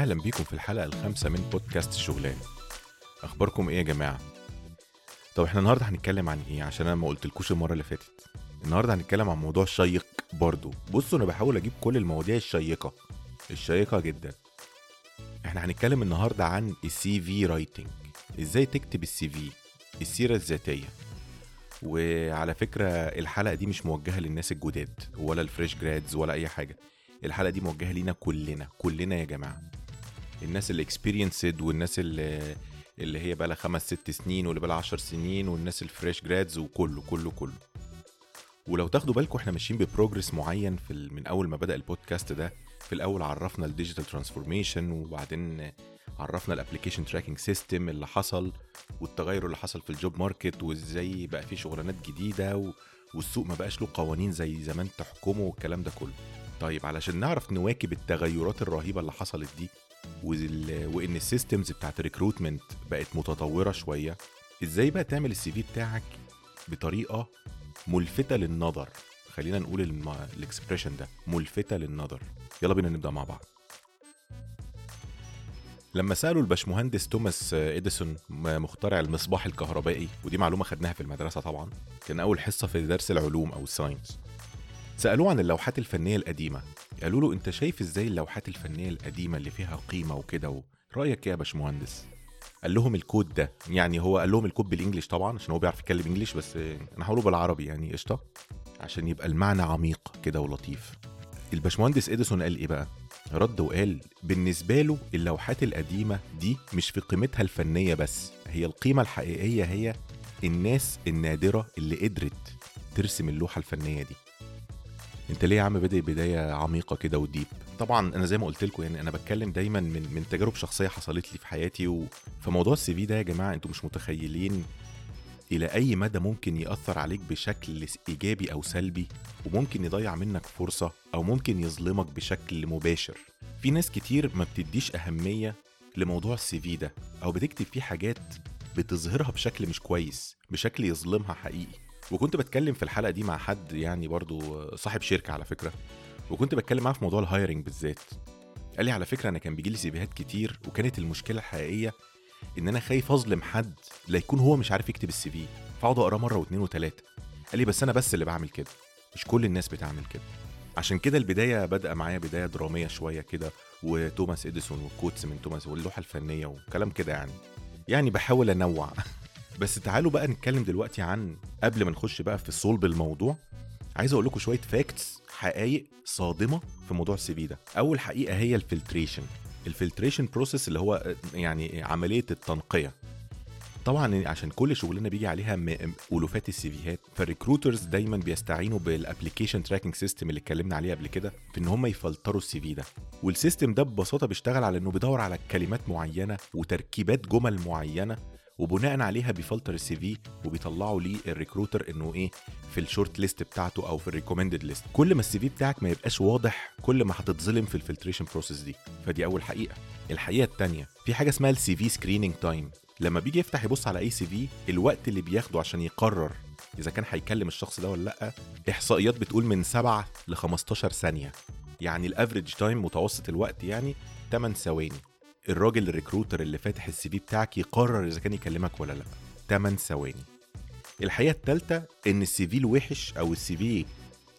أهلا بيكم في الحلقة الخامسة من بودكاست الشغلان أخباركم إيه يا جماعة؟ طب إحنا النهاردة هنتكلم عن إيه؟ عشان أنا ما قلتلكوش المرة اللي فاتت. النهاردة هنتكلم عن موضوع شيق برضو. بصوا أنا بحاول أجيب كل المواضيع الشيقة. الشيقة جدا. إحنا هنتكلم النهاردة عن ال CV writing إزاي تكتب ال CV السيرة الذاتية. وعلى فكرة الحلقة دي مش موجهة للناس الجداد ولا ال fresh grads ولا أي حاجة. الحلقة دي موجهة لينا كلنا. كلنا يا جماعة. الناس اللي experienced والناس اللي اللي هي بقى لها خمس ست سنين واللي بقى لها 10 سنين والناس ال fresh grads وكله كله كله ولو تاخدوا بالكم إحنا ماشيين ب progress معين في من أول ما بدأ البودكاست ده في الأول عرفنا ال digital transformation وبعدين عرفنا ال application tracking system اللي حصل والتغير اللي حصل في ال job market وازاي بقى في شغلانات جديدة و... والسوق ما بقاش له قوانين زي زمان تحكمه والكلام ده كله طيب علشان نعرف نواكب التغيرات الرهيبة اللي حصلت دي. وإن ال systems بتاعت ال recruitment بقت متطورة شوية. إزاي بقى تعمل ال CV بتاعك بطريقة ملفتة للنظر؟ خلينا نقول. ال expression ده ملفتة للنظر. يلا بينا نبدأ مع بعض. لما سألوا الباشمهندس توماس إديسون مخترع المصباح الكهربائي ودي معلومة خدناها في المدرسة طبعا كان أول حصة في درس العلوم أو ال science. سألوه عن اللوحات الفنية القديمة. قالوا له انت شايف إزاي اللوحات الفنية القديمة اللي فيها قيمة وكده. رأيك إيه يا باشمهندس؟ قال لهم ال quote ده يعني هو قال لهم ال quote بال English طبعا عشان هو بيعرف يتكلم English بس أنا هقوله بالعربي يعني قشطة؟ عشان يبقى المعنى عميق كده ولطيف. الباشمهندس إديسون قال إيه بقى؟ رد وقال بالنسبة له اللوحات القديمة دي مش في قيمتها الفنية بس هي القيمة الحقيقية هي الناس النادرة اللي قدرت ترسم اللوحة الفنية دي. انت ليه يا عم بادئ بداية عميقة كده وديب؟ طبعا أنا زي ما قلت لكم يعني أنا بتكلم دايما من من تجارب شخصية حصلت لي في حياتي وفي موضوع السي في ده يا جماعة أنتوا مش متخيلين إلى أي مدى ممكن يأثر عليك بشكل إيجابي أو سلبي وممكن يضيع منك فرصة أو ممكن يظلمك بشكل مباشر. في ناس كتير ما بتديش أهمية لموضوع ال CV ده أو بتكتب فيه حاجات بتظهرها بشكل مش كويس بشكل يظلمها حقيقي. وكنت بتكلم في الحلقة دي مع حد يعني برضو صاحب شركة على فكرة وكنت بتكلم معاه في موضوع ال hiring بالذات. قال لي على فكرة أنا كان بيجي لي CV هات كتير وكانت المشكلة الحقيقية إن أنا خايف أظلم حد لا يكون هو مش عارف يكتب ال CV فأقعد أقراه مرة واثنين وثلاثه قال لي بس أنا بس اللي بعمل كده مش كل الناس بتعمل كده. عشان كده البداية بادئه معايا بداية درامية شوية كده وتوماس إديسون وال quotes من توماس واللوحة الفنية وكلام كده يعني. يعني بحاول أنوع. بس تعالوا بقى نتكلم دلوقتي عن قبل ما نخش بقى في صلب الموضوع عايز أقول لكم شوية facts حقائق صادمة في موضوع ال CV ده. أول حقيقة هي ال filtration ال filtration process اللي هو يعني عملية التنقية. طبعا عشان كل شغلنا بيجي عليها ألوفات ال CV هات. فال recruiters دايما بيستعينوا بال application tracking system اللي اتكلمنا عليه قبل كده في إن هم يفلتروا ال CV ده. وال system ده ببساطة بيشتغل على إنه بيدور على كلمات معينة وتركيبات جمل معينة وبناء عليها بيفلتر ال CV وبيطلعوا ليه ال recruiter انه إيه في ال short list بتاعته أو في ال recommended list كل ما ال CV بتاعك ما يبقاش واضح كل ما هتتظلم في ال filtration process دي. فدي أول حقيقة. الحقيقة الثانية في حاجة اسمها ال CV screening time لما بيجي يفتح يبص على أي CV الوقت اللي بياخده عشان يقرر إذا كان هيكلم الشخص ده ولا لأ إحصائيات بتقول من 7 ل 15 ثانية. يعني ال average time متوسط الوقت يعني 8 ثواني. الراجل ال recruiter اللي فاتح ال CV بتاعك يقرر إذا كان يكلمك ولا لأ. 8 ثواني. الحقيقة الثالثه إن ال CV الوحش أو ال CV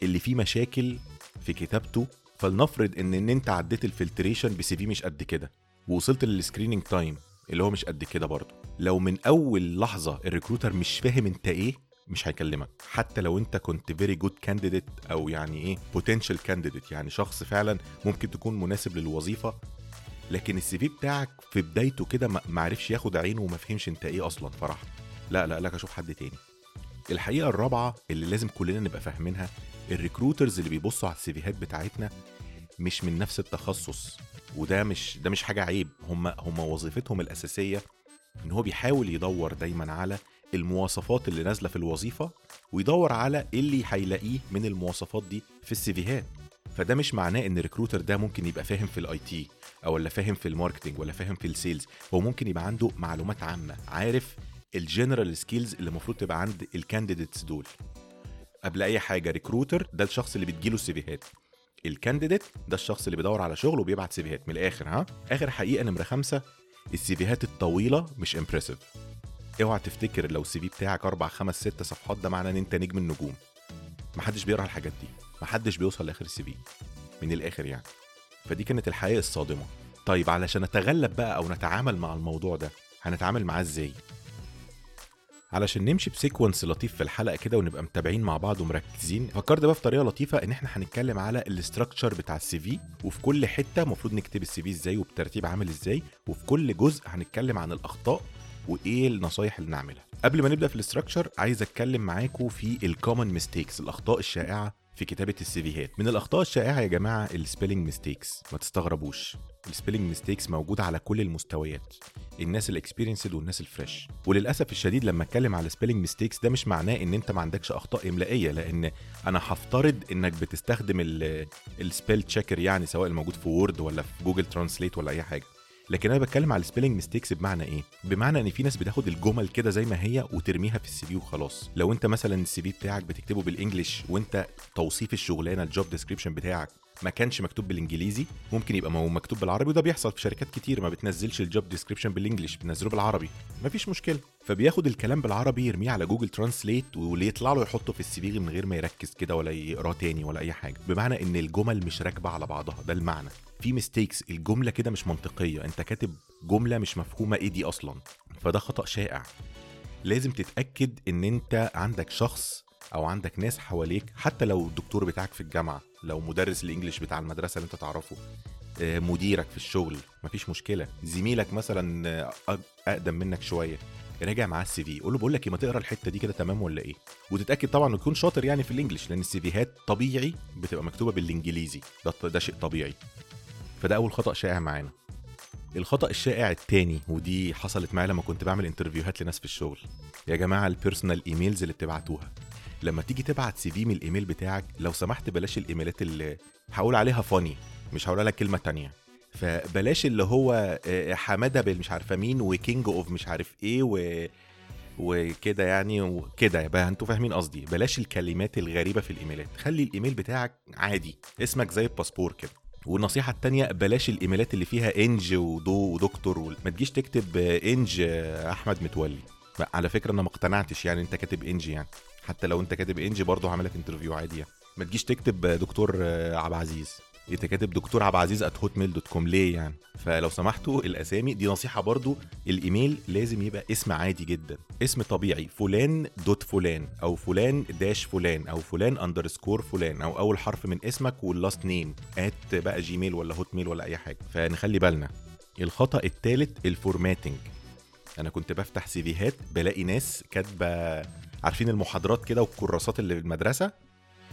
اللي فيه مشاكل في كتابته فلنفرض إن إن أنت عديت ال filtration ب CV مش قد كده ووصلت لل screening time اللي هو مش قد كده برضه. لو من أول لحظة ال recruiter مش فاهم أنت إيه مش هيكلمك. حتى لو أنت كنت very good candidate أو يعني إيه potential candidate يعني شخص فعلا ممكن تكون مناسب للوظيفة لكن ال CV بتاعك في بدايته كده ما عرفش ياخد عينه وما فهمش انت إيه أصلا فراح لا لا لك أشوف حد تاني. الحقيقة الرابعة اللي لازم كلنا نبقى فاهمينها ال recruiters اللي بيبصوا على السيفيهات بتاعتنا مش من نفس التخصص وده مش ده مش حاجة عيب. هم هم وظيفتهم الأساسية إن هو بيحاول يدور دايما على المواصفات اللي نازلة في الوظيفة ويدور على اللي هيلاقيه من المواصفات دي في السيفيهات فده مش معناه إن ال recruiter ده ممكن يبقى فاهم في ال IT. أو ولا فاهم في ال marketing ولا فاهم في ال sales هو ممكن يبقى عنده معلومات عامة عارف ال general skills اللي المفروض تبقى عند ال candidates دول. قبل أي حاجة recruiter ده الشخص اللي بتجيله السيفيهات. ال candidate ده الشخص اللي بيدور على شغل وبيبعت سيفيهات من الآخر ها؟ آخر حقيقة نمرة خمسة السيفيهات الطويلة مش impressive اوعى تفتكر لو ال CV بتاعك أربع خمس ست صفحات ده معناه إن أنت نجم النجوم. محدش بيقرأ الحاجات دي. محدش بيوصل لآخر ال CV. من الآخر يعني. فدي كانت الحقيقة الصادمة. طيب علشان نتغلب بقى أو نتعامل مع الموضوع ده هنتعامل معاه إزاي؟ علشان نمشي ب sequence لطيف في الحلقة كده ونبقى متابعين مع بعض ومركزين فكرت بقى في طريقة لطيفة إن إحنا هنتكلم على ال structure بتاع ال CV وفي كل حتة المفروض نكتب ال CV إزاي وبترتيب عامل إزاي وفي كل جزء هنتكلم عن الأخطاء وإيه النصايح اللي نعملها. قبل ما نبدأ في ال structure عايز أتكلم معاكم في ال common mistakes الأخطاء الشائعة في كتابة السيفيهات من الأخطاء الشائعة يا جماعة ال spelling mistakes ما تستغربوش. ال spelling mistakes موجوده على كل المستويات. الناس ال experienced والناس ال fresh وللأسف الشديد لما أتكلم على ال spelling mistakes ده مش معناه إن أنت ما عندكش أخطاء إملائية لأن أنا هفترض إنك بتستخدم ال spell checker يعني سواء الموجود في Word ولا في Google Translate ولا أي حاجة. لكن أنا بتكلم على ال spelling mistakes بمعنى إيه؟ بمعنى إن في ناس بتاخد الجمل كده زي ما هي وترميها في ال CV وخلاص. لو أنت مثلا ال CV بتاعك بتكتبه بال English وأنت توصيف الشغلانة ال job description بتاعك ما كانش مكتوب بالإنجليزي ممكن يبقى مكتوب بالعربي وده بيحصل في شركات كتير ما بتنزلش ال job description بال English بتنزله بالعربي. مفيش مشكلة. فبياخد الكلام بالعربي يرميه على Google Translate واللي يطلع له يحطه في ال CV من غير ما يركز كده ولا يقراه تاني ولا أي حاجة. بمعنى إن الجمل مش راكبة على بعضها ده المعنى. في mistakes الجملة كده مش منطقية. أنت كاتب جملة مش مفهومة إيه دي أصلا؟ فده خطأ شائع. لازم تتأكد إن أنت عندك شخص أو عندك ناس حواليك حتى لو الدكتور بتاعك في الجامعة لو مدرس ال English بتاع المدرسة اللي أنت تعرفه مديرك في الشغل مفيش مشكلة. زميلك مثلا أقدم منك شوية راجع معاه ال CV. قول له بقول لك ما تقرأ الحتة دي كده تمام ولا إيه؟ وتتأكد طبعا إنه يكون شاطر يعني في ال English لأن السيفيهات طبيعي بتبقى مكتوبة بالإنجليزي. ده ده شيء طبيعي. فده أول خطأ شائع معانا. الخطأ الشائع التاني ودي حصلت معايا لما كنت بعمل انترفيوهات لناس في الشغل. يا جماعة ال personal emails اللي بتبعتوها لما تيجي تبعت CV من الإيميل بتاعك لو سمحت بلاش الإيميلات اللي هقول عليها funny مش هقول لك كلمة تانية. فبلاش اللي هو حمادة بالمش عارفة مين و king of مش عارف إيه و وكده يعني وكده يبقى أنتوا فاهمين قصدي. بلاش الكلمات الغريبة في الإيميلات. خلي الإيميل بتاعك عادي. اسمك زي الباسبور كده. والنصيحة التانية بلاش الإيميلات اللي فيها Eng ودو ودكتور و... ما تجيش تكتب Eng أحمد متولي. على فكرة أنا ما اقتنعتش يعني أنت كاتب Eng يعني. حتى لو أنت كاتب Eng برضه هعملك interview عادي يعني. ما تجيش تكتب دكتور عبد العزيز. انت كاتب دكتور عبد العزيز at Hotmail dot com ليه يعني؟ فلو سمحتوا الأسامي دي نصيحة برضو الإيميل لازم يبقى اسم عادي جدا. اسم طبيعي. فلان dot فلان أو فلان dash فلان أو فلان underscore فلان أو أول حرف من اسمك وال last name at بقى Gmail ولا Hotmail ولا أي حاجة. فنخلي بالنا. الخطأ الثالث ال formatting أنا كنت بفتح سيفيهات بلاقي ناس كاتبة عارفين المحاضرات كده والكراسات اللي في المدرسة؟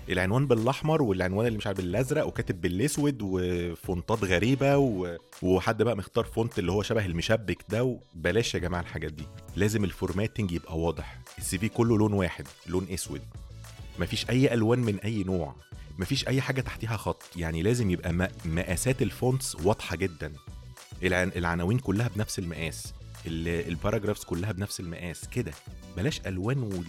العنوان بالأحمر والعنوان اللي مش عارف بالأزرق وكاتب بالأسود وفونتات غريبة و... وحد بقى مختار font اللي هو شبه المشبك ده بلاش يا جماعة الحاجات دي. لازم ال formatting يبقى واضح. ال CV كله لون واحد لون أسود. مفيش أي ألوان من أي نوع. مفيش أي حاجة تحتيها خط. يعني لازم يبقى. مقاسات ال fonts واضحة جدا. العن... العناوين كلها بنفس المقاس. ال paragraphs كلها بنفس المقاس. كده. بلاش ألوان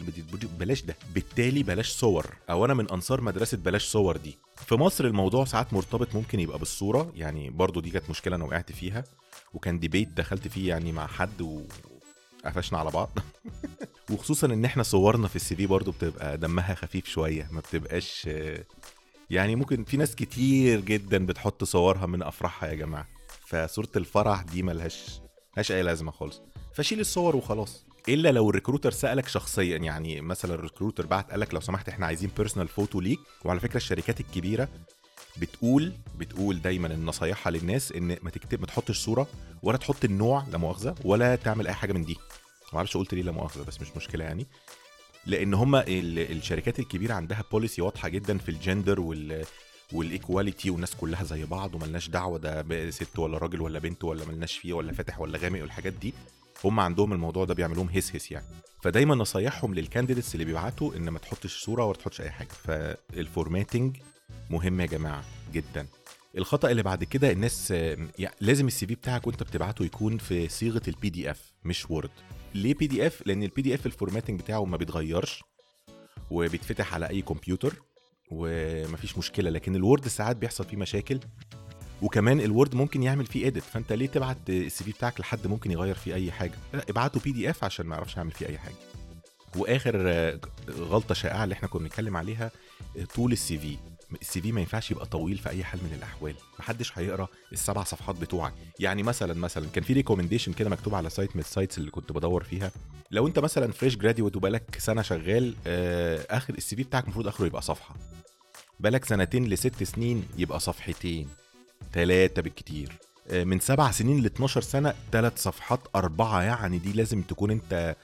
بلاش ده. بالتالي بلاش صور. أو أنا من أنصار مدرسة بلاش صور دي. في مصر الموضوع ساعات مرتبط ممكن يبقى بالصورة. يعني برضو دي كانت مشكلة أنا وقعت فيها. وكان debate دخلت فيه يعني مع حد وقفشنا على بعض. وخصوصا إن إحنا صورنا في ال CV برضو بتبقى دمها خفيف شوية. ما بتبقاش يعني ممكن في ناس كتير جدا بتحط صورها من أفراحها يا جماعة. فصورة الفرح دي ملهاش ملهاش أي لازمة خالص. فشيل الصور وخلاص. إلا لو ال recruiter سألك شخصيا يعني مثلا ال recruiter بعت قالك لو سمحت إحنا عايزين personal photo ليك. وعلى فكرة الشركات الكبيرة بتقول بتقول دايما نصايحها للناس إن ما تكتب ما تحطش صورة ولا تحط النوع لا مؤاخذة ولا تعمل أي حاجة من دي. ما أعرفش قلت ليه لا مؤاخذة بس مش مشكلة يعني. لأن هما الشركات الكبيرة عندها policy واضحة جدا في الجندر وال وال equality والناس كلها زي بعض وملناش دعوة ده ست ولا راجل ولا بنت ولا ملناش فيه ولا فاتح ولا غامق والحاجات دي هم عندهم الموضوع ده بيعملوهم هس هس يعني. فدايما نصايحهم لل candidates اللي بيبعتوا إن ما تحطش صورة ولا تحطش أي حاجة. فال formatting مهم يا جماعة جدا. الخطأ اللي بعد كده الناس يعني لازم ال CV بتاعك وأنت بتبعته يكون في صيغة ال PDF مش Word ليه PDF لأن ال PDF ال formatting بتاعه ما بيتغيرش وبيتفتح على أي كمبيوتر ومفيش مشكلة لكن ال Word ساعات بيحصل فيه مشاكل وكمان ال Word ممكن يعمل فيه edit فأنت ليه تبعت ال CV بتاعك لحد ممكن يغير فيه أي حاجة؟ لا ابعته PDF عشان ما يعرفش يعمل فيه أي حاجة. وآخر غلطة شائعة اللي إحنا كنا بنتكلم عليها طول ال CV ال CV ما ينفعش يبقى طويل في أي حال من الأحوال. محدش هيقرأ السبع صفحات بتوعك. يعني مثلا مثلا كان في recommendation كده مكتوب على site من ال sites اللي كنت بدور فيها. لو أنت مثلا fresh graduate وبقالك سنة شغال آه، آخر ال CV بتاعك المفروض آخره يبقى صفحة. بقالك سنتين لست سنين يبقى صفحتين. ثلاثة بالكتير. آه، من سبع سنين ل 12 سنة ثلاث صفحات أربعة يعني دي لازم تكون أنت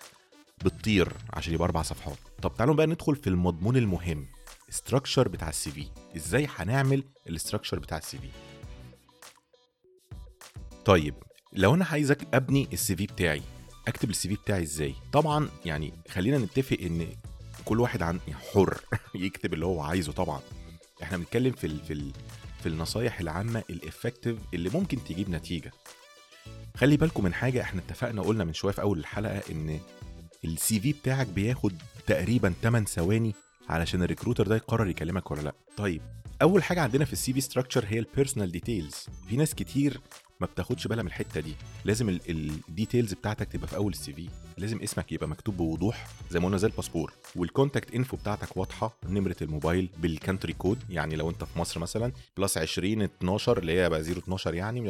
بتطير عشان يبقى أربع صفحات. طب تعالوا بقى ندخل في المضمون المهم. structure بتاع ال CV إزاي هنعمل ال structure بتاع ال CV طيب لو أنا عايزك أبني ال CV بتاعي أكتب ال CV بتاعي إزاي؟ طبعا يعني خلينا نتفق إن كل واحد عن يعني حر يكتب اللي هو عايزه طبعا. إحنا بنتكلم في ال في ال في النصايح العامة ال effective اللي ممكن تجيب نتيجة. خلي بالكم من حاجة إحنا اتفقنا قلنا من شوية في أول الحلقة إن ال CV بتاعك بياخد تقريبا 8 ثواني علشان ال recruiter ده يقرر يكلمك ولا لأ. طيب أول حاجة عندنا في ال CV structure هي ال personal details في ناس كتير ما بتاخدش بالها من الحتة دي. لازم ال details بتاعتك تبقى في أول ال CV لازم اسمك يبقى مكتوب بوضوح زي ما قلنا زي الباسبور. وال contact info بتاعتك واضحة نمرة الموبايل بال country code يعني لو أنت في مصر مثلا plus 20 12 اللي هي بقى 012 يعني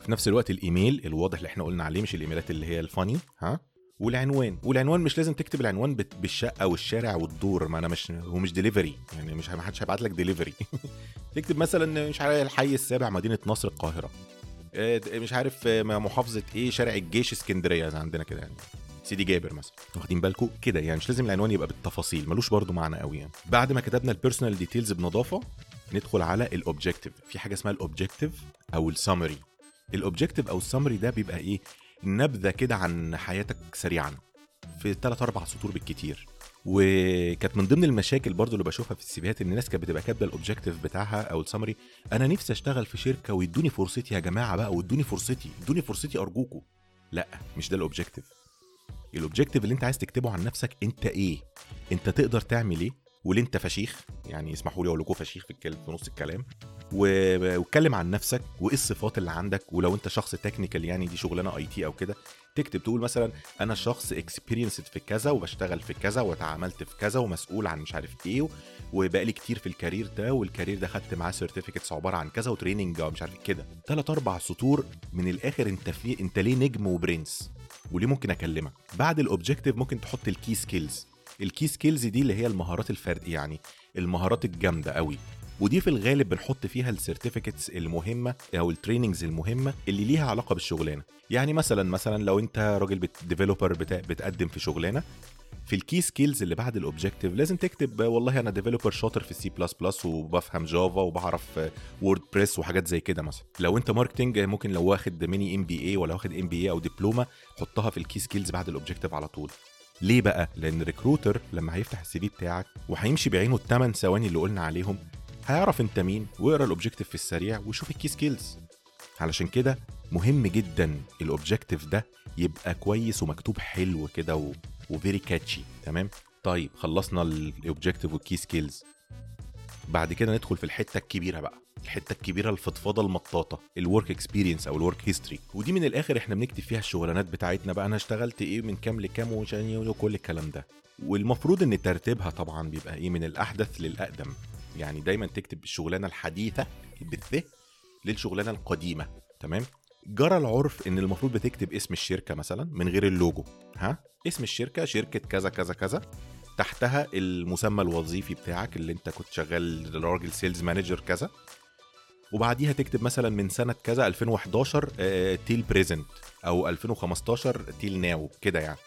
في نفس الوقت الإيميل الواضح اللي إحنا قلنا عليه مش الإيميلات اللي هي ال funny ها؟ والعنوان. والعنوان مش لازم تكتب العنوان بالشقة والشارع والدور. ما أنا مش هو مش ديليفري يعني مش ما حدش هيبعت لك ديليفري تكتب مثلا مش عارف الحي السابع مدينة نصر القاهرة. آه، مش عارف آه، محافظة إيه شارع الجيش اسكندرية زي عندنا كده يعني. سيدي جابر مثلا. واخدين بالكم؟ كده يعني مش لازم العنوان يبقى بالتفاصيل. ملوش برضو معنى قوي يعني. بعد ما كتبنا ال personal details بنظافه ندخل على ال objective في حاجة اسمها ال objective أو ال summary ال objective أو ال summary ده بيبقى إيه؟ نبذة كده عن حياتك سريعا في 3 4 سطور بالكتير. وكانت من ضمن المشاكل برضو اللي بشوفها في السيفيهات إن الناس كانت بتبقى كاتبة ال objective بتاعها أو ال summary أنا نفسي أشتغل في شركة ويدوني فرصتي يا جماعة بقى وادوني فرصتي ادوني فرصتي أرجوكوا. لأ مش ده ال objective ال objective اللي أنت عايز تكتبه عن نفسك أنت إيه؟ أنت تقدر تعمل إيه؟ وليه أنت فشيخ؟ يعني اسمحوا لي أقول لكم فشيخ في الكلام في نص الكلام. واتكلم عن نفسك وايه الصفات اللي عندك ولو انت شخص technical يعني دي شغلانة IT أو كده تكتب تقول مثلا أنا شخص experienced في كذا وبشتغل في كذا واتعاملت في كذا ومسؤول عن مش عارف إيه وبقالي كتير في ال career ده وال career ده خدت معاه certificates عبارة عن كذا و training مش عارف كده. ثلاث أربع سطور من الآخر أنت في أنت ليه نجم وبرنس وليه ممكن أكلمك؟ بعد ال objective ممكن تحط ال key skills ال key skills دي اللي هي المهارات الفرديه يعني المهارات الجامدة قوي. ودي في الغالب بنحط فيها ال certificates المهمة أو ال trainings المهمة اللي ليها علاقة بالشغلانة. يعني مثلا مثلا لو أنت راجل developer بتقدم في شغلانة في ال key skills اللي بعد ال objective لازم تكتب والله أنا developer شاطر في ال C plus plus وبفهم Java وبعرف WordPress وحاجات زي كده مثلا. لو أنت marketing ممكن لو واخد mini MBA ولا واخد MBA أو دبلومه حطها في ال key skills بعد ال objective على طول. ليه بقى؟ لأن ال recruiter لما هيفتح ال CV بتاعك وهيمشي بعينه الثمان ثواني اللي قلنا عليهم هيعرف أنت مين ويقرأ ال objective في السريع ويشوف ال key skills علشان كده مهم جدا ال objective ده يبقى كويس ومكتوب حلو كده. و very catchy تمام؟ طيب خلصنا ال objective وال key skills بعد كده ندخل في الحتة الكبيرة بقى. الحتة الكبيرة الفضفاضه المطاطة ال work experience أو ال work history ودي من الآخر إحنا بنكتب فيها الشغلانات بتاعتنا بقى أنا اشتغلت إيه من كام لكام وكل الكلام ده. والمفروض إن ترتيبها طبعا بيبقى إيه من الأحدث للأقدم. يعني دايما تكتب الشغلانة الحديثة بالث للشغلانة القديمة تمام؟ جرى العرف إن المفروض بتكتب اسم الشركة مثلا من غير اللوجو ها؟ اسم الشركة شركة كذا كذا كذا. تحتها المسمى الوظيفي بتاعك اللي أنت كنت شغال راجل sales manager كذا. وبعديها تكتب مثلا من سنة كذا 2011 آه till present أو 2015 till now كده يعني.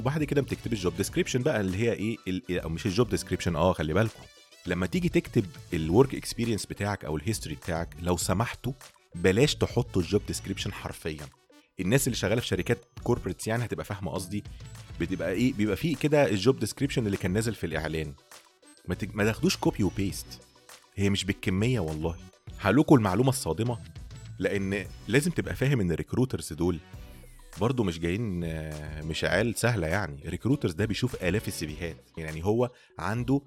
وبعد كده بتكتب ال job description بقى اللي هي إيه أو مش ال job description آه خلي بالكم. لما تيجي تكتب ال work experience بتاعك أو ال history بتاعك لو سمحتوا بلاش تحطوا ال job description حرفيا. الناس اللي شغالة في شركات corporates يعني هتبقى فاهمة قصدي. بتبقى إيه بيبقى فيه كده ال job description اللي كان نازل في الإعلان. ما. ما تاخدوش copy و paste هي مش بالكمية والله. هقول المعلومة الصادمة لأن لازم تبقى فاهم إن ال recruiters دول برضه مش جايين آه، مش عيال سهلة يعني. recruiters ده بيشوف آلاف ال CV هات. يعني هو عنده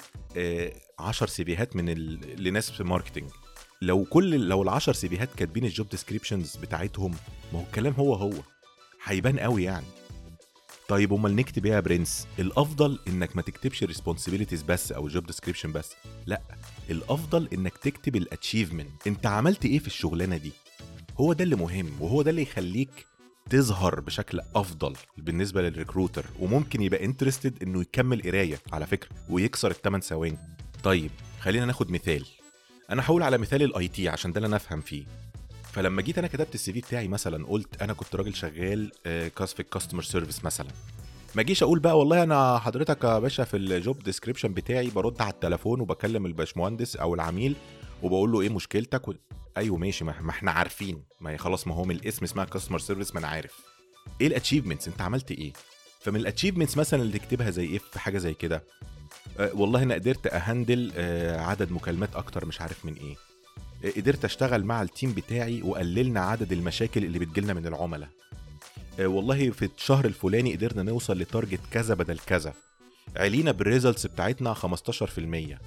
10 CV هات من ال... لناس في marketing لو كل لو ال 10 CV هات كاتبين ال job descriptions بتاعتهم ما هو الكلام هو هو. هيبان قوي يعني. طيب امال نكتب إيه يا برنس؟ الافضل انك ما تكتبش responsibilities بس أو job description بس. لا الافضل انك تكتب ال achievement انت عملت إيه في الشغلانة دي؟ هو ده اللي مهم وهو ده اللي يخليك تظهر بشكل افضل بالنسبة لل recruiter وممكن يبقى interested انه يكمل قراية على فكرة ويكسر الثمان ثواني. طيب خلينا ناخد مثال. أنا هقول على مثال ال IT عشان ده اللي أنا أفهم فيه. فلما جيت أنا كتبت ال CV بتاعي مثلا قلت أنا كنت راجل شغال آه، في ال customer service مثلا. ما اجيش أقول بقى والله أنا حضرتك يا باشا في ال job description بتاعي برد على التليفون وبكلم الباشمهندس أو العميل وبقول له إيه مشكلتك؟ و... أيوه ماشي ما إحنا عارفين. ما خلاص ما هو من الاسم اسمها customer service ما أنا عارف. إيه ال achievements أنت عملت إيه؟ فمن ال achievements مثلا اللي تكتبها زي إيه؟ في حاجة زي كده. أه والله أنا قدرت أ handle أه عدد مكالمات أكتر مش عارف من إيه. قدرت أشتغل مع ال team بتاعي وقللنا عدد المشاكل اللي بتجيلنا من العملاء. آه، والله في الشهر الفلاني قدرنا نوصل ل target كذا بدل كذا. علينا بال results بتاعتنا 15%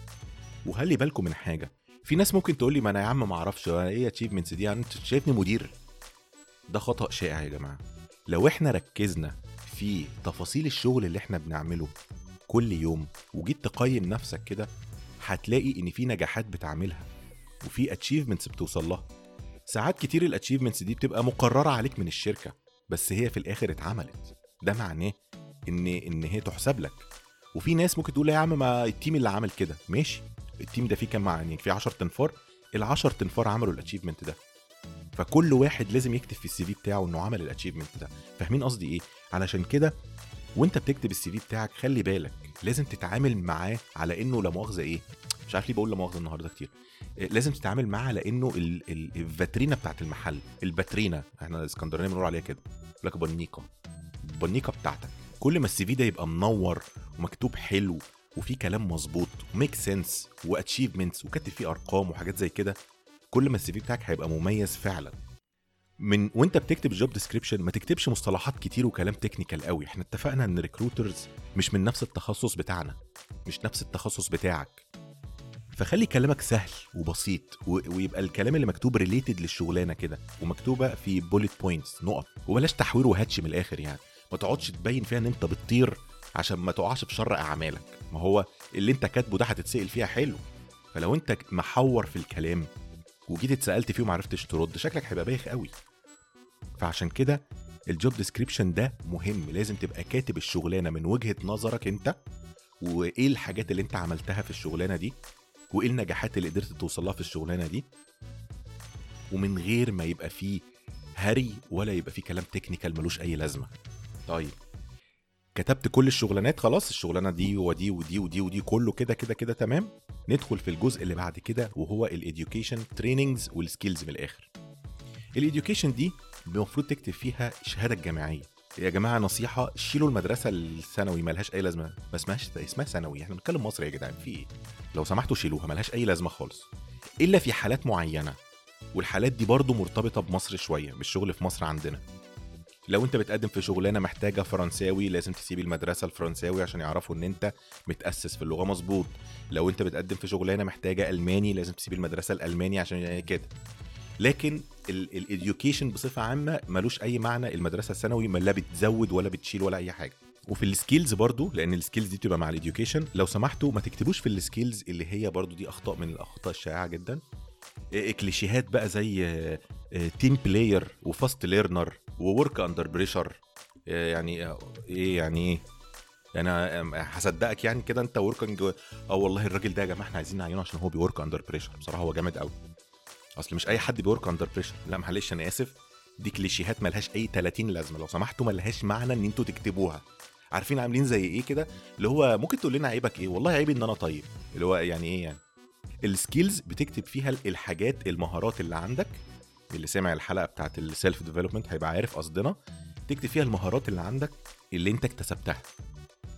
وخلي بالكم من حاجة في ناس ممكن تقول لي ما أنا يا عم ما أعرفش إيه achievements دي؟ يعني أنت شايفني مدير. ده خطأ شائع يا جماعة. لو إحنا ركزنا في تفاصيل الشغل اللي إحنا بنعمله كل يوم وجيت تقيم نفسك كده هتلاقي إن في نجاحات بتعملها. وفي achievements بتوصل لها. ساعات كتير ال achievements دي بتبقى مقررة عليك من الشركة بس هي في الآخر اتعملت. ده معناه إن إن هي تحسب لك. وفي ناس ممكن تقول يا عم ما ال team اللي عمل كده. ماشي. ال team ده فيه كام يعني في 10 تنفار. ال 10 تنفار عملوا ال achievement ده. فكل واحد لازم يكتب في ال CV بتاعه إنه عمل ال achievement ده. فاهمين قصدي إيه؟ علشان كده وانت بتكتب ال CV بتاعك خلي بالك لازم تتعامل معاه على إنه لا مؤاخذة إيه مش عارف ليه بقول لا مؤاخذة النهارده كتير. إيه، لازم تتعامل معاه على إنه ال- ال- الفاترينا بتاعت المحل الباترينا إحنا الإسكندرانية بنقول عليها كده لك بنيقه البنيقه بتاعتك. كل ما ال CV ده يبقى منور ومكتوب حلو وفي كلام مظبوط و make sense و achievements وكاتب فيه أرقام وحاجات زي كده كل ما ال CV بتاعك هيبقى مميز فعلا. من وانت بتكتب ال job description ما تكتبش مصطلحات كتير وكلام technical قوي. إحنا اتفقنا ان recruiters مش من نفس التخصص بتاعنا مش نفس التخصص بتاعك. فخلي كلامك سهل وبسيط ويبقى الكلام اللي مكتوب related للشغلانة كده ومكتوبة في bullet points نقط وبلاش تحوير وهات من الآخر يعني. ما تقعدش تبين فيها إن أنت بتطير عشان ما تقعش في شر أعمالك. ما هو اللي أنت كاتبه ده هتتسأل فيها حلو. فلو أنت محور في الكلام وجيت اتسألت فيه وما عرفتش ترد شكلك هيبقى بايخ قوي. فعشان كده ال job description ده مهم. لازم تبقى كاتب الشغلانة من وجهة نظرك انت وإيه الحاجات اللي انت عملتها في الشغلانة دي وإيه النجاحات اللي قدرت توصل لها في الشغلانة دي. ومن غير ما يبقى فيه هري ولا يبقى فيه كلام technical ملوش أي لازمة. طيب كتبت كل الشغلانات خلاص الشغلانة دي ودي ودي ودي ودي كله كده كده كده تمام. ندخل في الجزء اللي بعد كده وهو ال education trainings وال skills من الآخر. الاديوكيشن دي المفروض تكتب فيها الشهادة الجامعية. يا جماعة نصيحة شيلوا المدرسة الثانوي ملهاش أي لازمة. ما اسمهاش اسمها ثانوي. إحنا بنتكلم مصري يا جدعان. في إيه؟ لو سمحتوا شيلوها ملهاش أي لازمة خالص. إلا في حالات معينة. والحالات دي برضو مرتبطة بمصر شوية بالشغل في مصر عندنا. لو انت بتقدم في شغلانة محتاجة فرنساوي لازم تسيب المدرسة الفرنساوي عشان يعرفوا ان انت متأسس في اللغة مظبوط. لو انت بتقدم في شغلانة محتاجة ألماني لازم تسيب المدرسة الألماني عشان كده. لكن ال education بصفة عامة ملوش أي معنى المدرسة الثانوي لا بتزود ولا بتشيل ولا أي حاجة. وفي ال skills برضو لأن ال skills دي بتبقى مع ال education لو سمحتوا ما تكتبوش في ال skills اللي هي برضو دي أخطاء من الأخطاء الشائعة جدا. إيه، كليشيهات بقى زي team player و fast learner و work under pressure يعني آه، إيه يعني إيه؟ أنا هصدقك يعني كده أنت working آه والله الراجل ده يا جماعة إحنا عايزين نعينه عشان هو بي work under pressure بصراحة هو جامد قوي أصل مش أي حد بي work under pressure لا معلش أنا آسف. دي كليشيهات ملهاش أي 30 لازمة. لو سمحتوا ملهاش معنى إن أنتوا تكتبوها. عارفين عاملين زي إيه كده؟ اللي هو ممكن تقول لنا عيبك إيه؟ والله عيبي إن أنا طيب. اللي هو يعني إيه يعني؟ ال skills بتكتب فيها الحاجات المهارات اللي عندك. اللي سمع الحلقة بتاعت ال self development هيبقى عارف قصدنا. تكتب فيها المهارات اللي عندك اللي أنت اكتسبتها.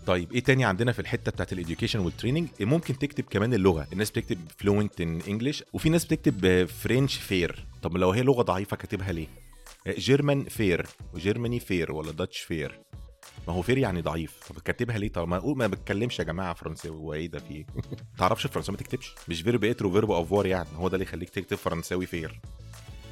طيب إيه تاني عندنا في الحتة بتاعت ال education وال training ممكن تكتب كمان اللغة. الناس بتكتب fluent in English وفي ناس بتكتب French fair طب لو هي لغة ضعيفة كاتبها ليه؟ German fair و Germany fair ولا Dutch fair ما هو fair يعني ضعيف. طب كاتبها ليه؟ طب ما ما بتكلمش يا جماعة فرنساوي هو إيه ده في إيه؟ تعرفش الفرنساوي؟ ما تكتبش. مش verbe être و verbe avoir يعني. هو ده اللي يخليك تكتب فرنساوي fair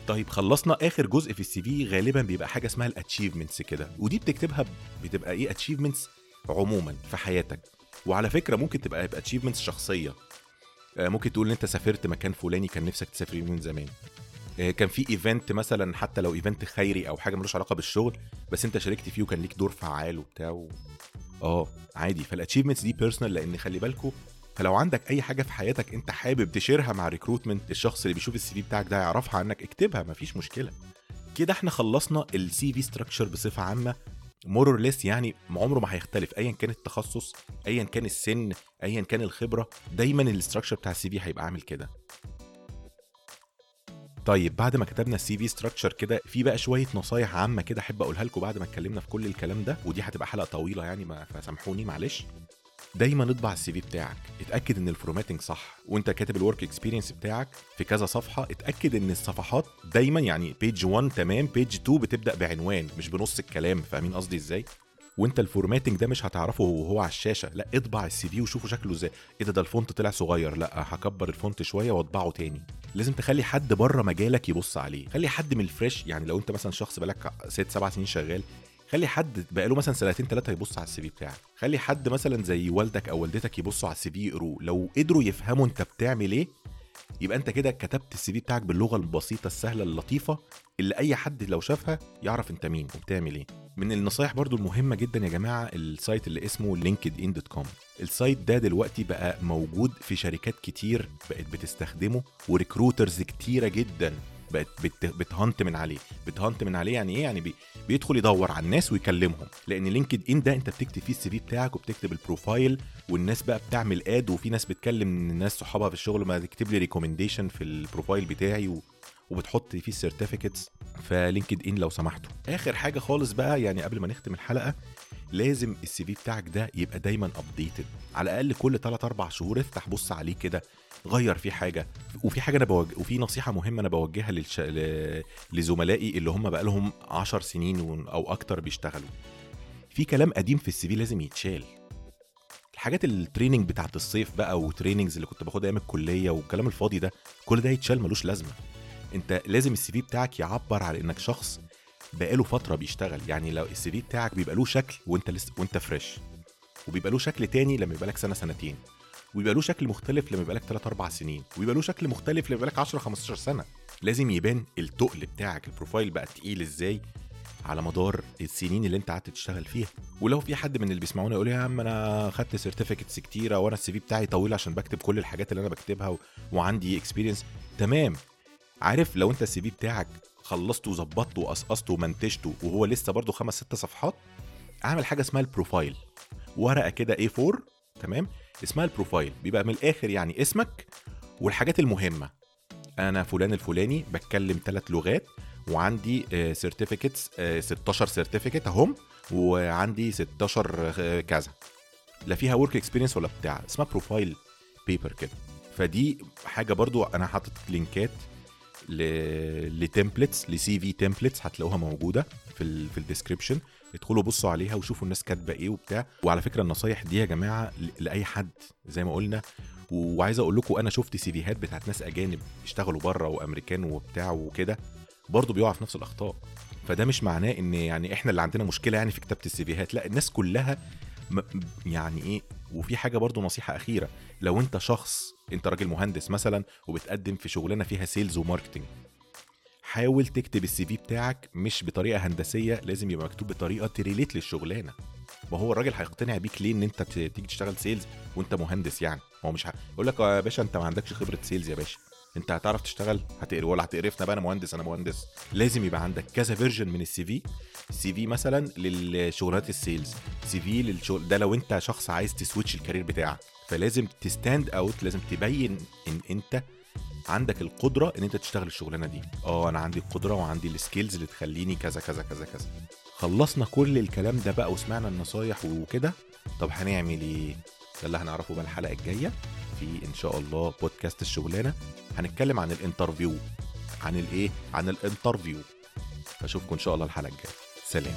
طيب خلصنا آخر جزء في ال CV. غالبا بيبقى حاجة اسمها ال achievements كده. ودي بتكتبها بتبقى إيه؟ achievements عموما في حياتك. وعلى فكرة ممكن تبقى achievements شخصية. آه، ممكن تقول إن أنت سافرت مكان فلاني كان نفسك تسافر من زمان. آه، كان في event مثلا حتى لو event خيري أو حاجة ملوش علاقة بالشغل بس أنت شاركت فيه وكان ليك دور فعال وبتاع و... آه عادي. فال achievements دي personal لأن خلي بالكوا فلو عندك أي حاجة في حياتك أنت حابب تشيرها مع recruitment الشخص اللي بيشوف ال CV بتاعك ده يعرفها عنك اكتبها مفيش مشكلة. كده إحنا خلصنا ال CV structure بصفة عامة. more or less يعني عمره ما هيختلف ايا كان التخصص ايا كان السن ايا كان الخبرة دايما ال structure بتاع ال CV هيبقى عامل كده. طيب بعد ما كتبنا ال CV structure كده في بقى شوية نصايح عامة كده أحب أقولها لكم بعد ما اتكلمنا في كل الكلام ده ودي هتبقى حلقة طويلة يعني ما فسامحوني معلش. دايما اطبع ال CV بتاعك اتأكد إن ال formatting صح وإنت كاتب ال work experience بتاعك في كذا صفحة اتأكد إن الصفحات دايما يعني page 1 تمام page 2 بتبدأ بعنوان مش بنص الكلام فاهمين قصدي إزاي؟ وإنت ال formatting ده مش هتعرفه وهو على الشاشة لا اطبع ال CV وشوفه شكله إزاي. إيه ده؟ ده ال font طلع صغير لا هكبر ال font شوية واطبعه تاني. لازم تخلي حد بره مجالك يبص عليه. خلي حد من ال fresh يعني لو أنت مثلا شخص بقالك ست سبع سنين شغال خلي حد بقاله مثلا سنتين ثلاثة يبص على ال CV بتاعك. خلي حد مثلا زي والدك أو والدتك يبصوا على ال CV يقروه لو قدروا يفهموا أنت بتعمل إيه يبقى أنت كده كتبت ال CV بتاعك باللغة البسيطة السهلة اللطيفة اللي أي حد لو شافها يعرف أنت مين وبتعمل إيه. من النصايح برضو المهمة جدا يا جماعة ال site اللي اسمه LinkedIn dot com. ال site ده دلوقتي بقى موجود في شركات كتير بقت بتستخدمه و recruiters كتيرة جدا. بقت بت... بت hunt من عليه. بت hunt من عليه يعني إيه؟ يعني بي... بيدخل يدور على الناس ويكلمهم. لأن LinkedIn ده أنت بتكتب فيه ال CV بتاعك وبتكتب ال profile والناس بقى بتعمل add وفي ناس بتكلم الناس صحابها في الشغل ما تكتب لي recommendation في ال profile بتاعي و... وبتحط فيه ال certificates ف LinkedIn لو سمحتوا. آخر حاجة خالص بقى يعني قبل ما نختم الحلقة لازم ال CV بتاعك ده يبقى دايما updated على الأقل كل 3 4 شهور افتح بص عليه كده. غير فيه حاجة وفي حاجة أنا بوجه وفي نصيحة مهمة أنا بوجهها للش... ل... لزملائي اللي هم بقى لهم 10 سنين و... أو أكتر بيشتغلوا. في كلام قديم في ال CV لازم يتشال. الحاجات ال training بتاعت الصيف بقى و trainings اللي كنت باخدها أيام الكلية والكلام الفاضي ده كل ده يتشال ملوش لازمة. أنت لازم ال CV بتاعك يعبر على إنك شخص بقاله فترة بيشتغل. يعني لو ال CV بتاعك بيبقى له شكل وأنت لسه وأنت fresh وبيبقى له شكل تاني لما يبقى لك سنة سنتين. ويبقى له شكل مختلف لما يبقى لك 3 4 سنين ويبقى له شكل مختلف لما يبقى لك 10 15 سنة. لازم يبان التقل بتاعك ال profile بقى تقيل إزاي على مدار السنين اللي أنت قعدت تشتغل فيها. ولو في حد من اللي بيسمعونا يقول يا عم أنا خدت certificates كتيرة وأنا ال CV بتاعي طويل عشان بكتب كل الحاجات اللي أنا بكتبها و... وعندي experience تمام. عارف لو أنت ال CV بتاعك خلصته وظبطته وقصقصته ومنتجته وهو لسه برضه خمس ست صفحات أعمل حاجة اسمها ال profile. ورقة كده A4 تمام؟ اسمها البروفايل بيبقى من الآخر يعني اسمك والحاجات المهمة. أنا فلان الفلاني بتكلم ثلاث لغات وعندي certificates 16 certificate اهم وعندي 16 آه، كذا. لا فيها work experience ولا بتاع اسمها profile paper كده. فدي حاجة برضو أنا حاطط link ات ل templates ل CV templates هتلاقوها موجودة في في ال description ادخلوا بصوا عليها وشوفوا الناس كاتبة إيه وبتاع. وعلى فكرة النصايح دي يا جماعة لأي حد زي ما قلنا. وعايز أقول لكم أنا شفت CV هات بتاعت ناس أجانب اشتغلوا بره وأمريكان وبتاع وكده برضه بيقعوا في نفس الأخطاء. فده مش معناه إن يعني إحنا اللي عندنا مشكلة يعني في كتابة ال CV هات. لأ الناس كلها يعني إيه وفي حاجة برضه نصيحة أخيرة. لو أنت شخص أنت راجل مهندس مثلا وبتقدم في شغلانة فيها sales و marketing حاول تكتب ال CV بتاعك مش بطريقة هندسية لازم يبقى مكتوب بطريقة ت relate للشغلانة. ما هو الراجل هيقتنع بيك ليه إن أنت تيجي تشتغل sales وأنت مهندس يعني؟ هو مش ه... يقول لك يا باشا أنت ما عندكش خبرة sales يا باشا. أنت هتعرف تشتغل؟ هتقرر ولا هتقرفنا بقى أنا مهندس أنا مهندس. لازم يبقى عندك كذا version من ال CV. CV مثلا للشغلات ال sales. CV للشغل ده لو أنت شخص عايز ت switch ال career بتاعك. فلازم ت stand out لازم تبين إن أنت عندك القدرة إن أنت تشتغل الشغلانة دي. آه أنا عندي القدرة وعندي ال skills اللي تخليني كذا كذا كذا كذا. خلصنا كل الكلام ده بقى وسمعنا النصايح وكده. طب هنعمل إيه؟ ده اللي هنعرفه بقى الحلقة الجاية في إن شاء الله بودكاست الشغلانة. هنتكلم عن ال interview عن الإيه؟ عن الانترفيو فاشوفكم إن شاء الله الحلقة الجاية. سلام.